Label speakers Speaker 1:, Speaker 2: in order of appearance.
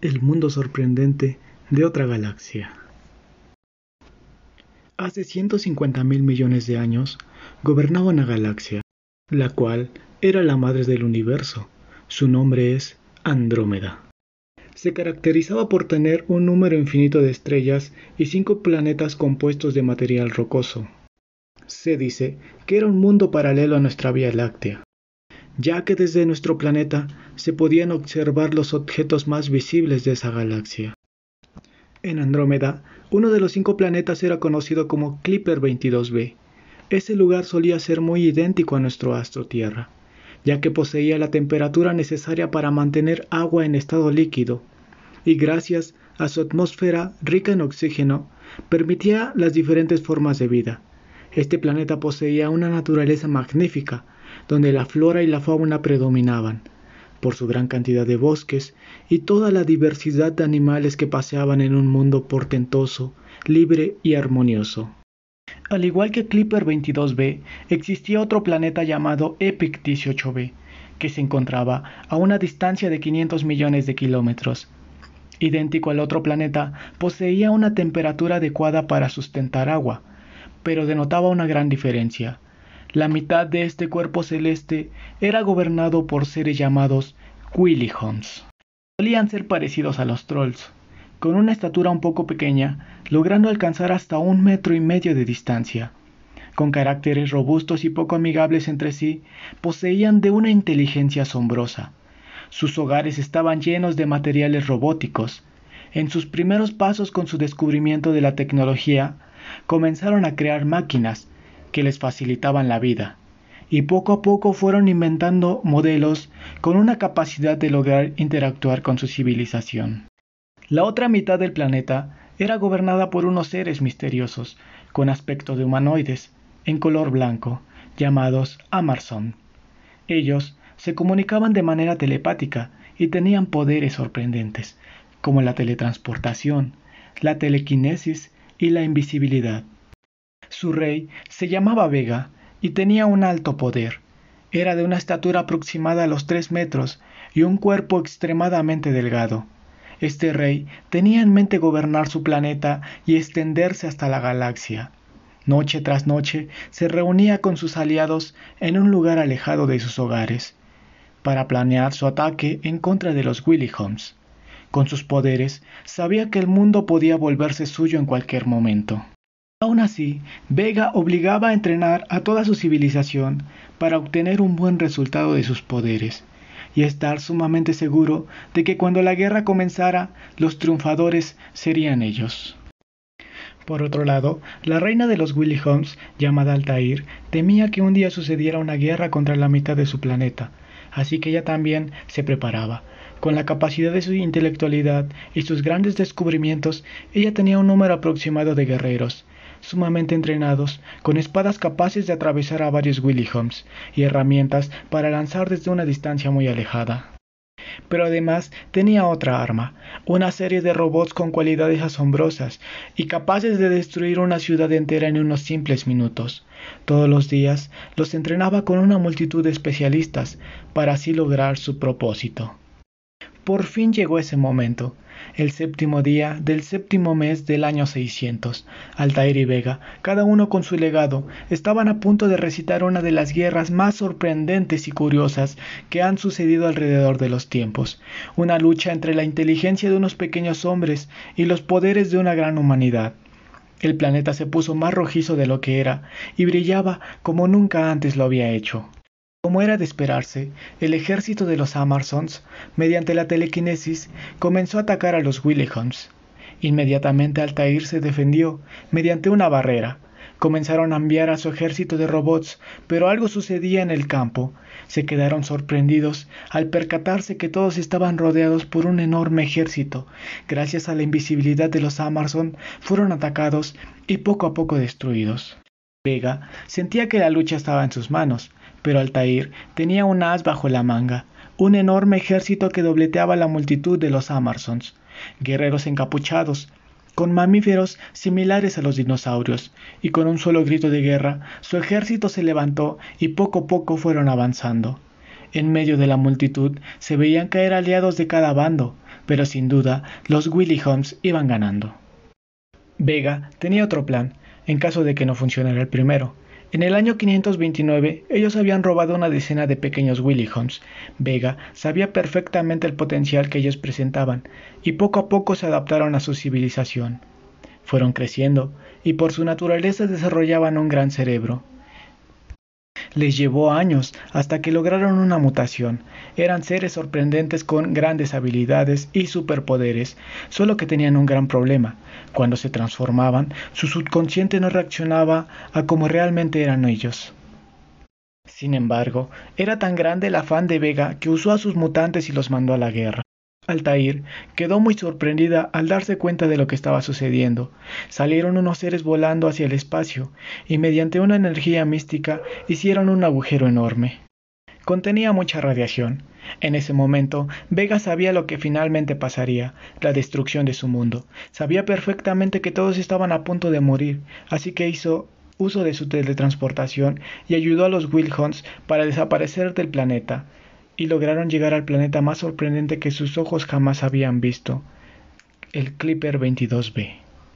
Speaker 1: El mundo sorprendente de otra galaxia. Hace 150 mil millones de años gobernaba una galaxia, la cual era la madre del universo. Su nombre es Andrómeda. Se caracterizaba por tener un número infinito de estrellas y cinco planetas compuestos de material rocoso. Se dice que era un mundo paralelo a nuestra Vía Láctea ya que desde nuestro planeta se podían observar los objetos más visibles de esa galaxia. En Andrómeda, uno de los cinco planetas era conocido como Clipper 22b. Ese lugar solía ser muy idéntico a nuestro astro Tierra, ya que poseía la temperatura necesaria para mantener agua en estado líquido, y gracias a su atmósfera rica en oxígeno, permitía las diferentes formas de vida. Este planeta poseía una naturaleza magnífica, donde la flora y la fauna predominaban, por su gran cantidad de bosques y toda la diversidad de animales que paseaban en un mundo portentoso, libre y armonioso. Al igual que Clipper 22b, existía otro planeta llamado Epic 18b, que se encontraba a una distancia de 500 millones de kilómetros. Idéntico al otro planeta, poseía una temperatura adecuada para sustentar agua, pero denotaba una gran diferencia. La mitad de este cuerpo celeste era gobernado por seres llamados Quillyhons. Solían ser parecidos a los trolls, con una estatura un poco pequeña, logrando alcanzar hasta un metro y medio de distancia. Con caracteres robustos y poco amigables entre sí, poseían de una inteligencia asombrosa. Sus hogares estaban llenos de materiales robóticos. En sus primeros pasos con su descubrimiento de la tecnología, comenzaron a crear máquinas que les facilitaban la vida, y poco a poco fueron inventando modelos con una capacidad de lograr interactuar con su civilización. La otra mitad del planeta era gobernada por unos seres misteriosos, con aspecto de humanoides, en color blanco, llamados Amarson. Ellos se comunicaban de manera telepática y tenían poderes sorprendentes, como la teletransportación, la telequinesis y la invisibilidad. Su rey se llamaba Vega y tenía un alto poder. Era de una estatura aproximada a los tres metros y un cuerpo extremadamente delgado. Este rey tenía en mente gobernar su planeta y extenderse hasta la galaxia. Noche tras noche se reunía con sus aliados en un lugar alejado de sus hogares, para planear su ataque en contra de los Willyhoms. Con sus poderes, sabía que el mundo podía volverse suyo en cualquier momento. Aún así, Vega obligaba a entrenar a toda su civilización para obtener un buen resultado de sus poderes y estar sumamente seguro de que cuando la guerra comenzara, los triunfadores serían ellos. Por otro lado, la reina de los Willy Homes, llamada Altair, temía que un día sucediera una guerra contra la mitad de su planeta, así que ella también se preparaba. Con la capacidad de su intelectualidad y sus grandes descubrimientos, ella tenía un número aproximado de guerreros, sumamente entrenados, con espadas capaces de atravesar a varios Willyhoms y herramientas para lanzar desde una distancia muy alejada. Pero además tenía otra arma, una serie de robots con cualidades asombrosas y capaces de destruir una ciudad entera en unos simples minutos. Todos los días los entrenaba con una multitud de especialistas para así lograr su propósito. Por fin llegó ese momento, el séptimo día del séptimo mes del año 600. Altair y Vega, cada uno con su legado, estaban a punto de recitar una de las guerras más sorprendentes y curiosas que han sucedido alrededor de los tiempos, una lucha entre la inteligencia de unos pequeños hombres y los poderes de una gran humanidad. El planeta se puso más rojizo de lo que era y brillaba como nunca antes lo había hecho. Como era de esperarse, el ejército de los Amarsons, mediante la telequinesis, comenzó a atacar a los Willyhoms. Inmediatamente Altair se defendió mediante una barrera. Comenzaron a enviar a su ejército de robots, pero algo sucedía en el campo. Se quedaron sorprendidos al percatarse que todos estaban rodeados por un enorme ejército. Gracias a la invisibilidad de los Amarson, fueron atacados y poco a poco destruidos. Vega sentía que la lucha estaba en sus manos, pero Altair tenía un as bajo la manga, un enorme ejército que dobleteaba la multitud de los Amarsons, guerreros encapuchados, con mamíferos similares a los dinosaurios, y con un solo grito de guerra, su ejército se levantó y poco a poco fueron avanzando. En medio de la multitud se veían caer aliados de cada bando, pero sin duda los Willy Homes iban ganando. Vega tenía otro plan, en caso de que no funcionara el primero. En el año 529 ellos habían robado una decena de pequeños Willy. Vega sabía perfectamente el potencial que ellos presentaban y poco a poco se adaptaron a su civilización. Fueron creciendo y por su naturaleza desarrollaban un gran cerebro. Les llevó años hasta que lograron una mutación. Eran seres sorprendentes con grandes habilidades y superpoderes, solo que tenían un gran problema. Cuando se transformaban, su subconsciente no reaccionaba a como realmente eran ellos. Sin embargo, era tan grande el afán de Vega que usó a sus mutantes y los mandó a la guerra. Altair quedó muy sorprendida al darse cuenta de lo que estaba sucediendo. Salieron unos seres volando hacia el espacio y mediante una energía mística hicieron un agujero enorme. Contenía mucha radiación. En ese momento, Vega sabía lo que finalmente pasaría, la destrucción de su mundo. Sabía perfectamente que todos estaban a punto de morir, así que hizo uso de su teletransportación y ayudó a los Wilhons para desaparecer del planeta y lograron llegar al planeta más sorprendente que sus ojos jamás habían visto, el Clipper 22b.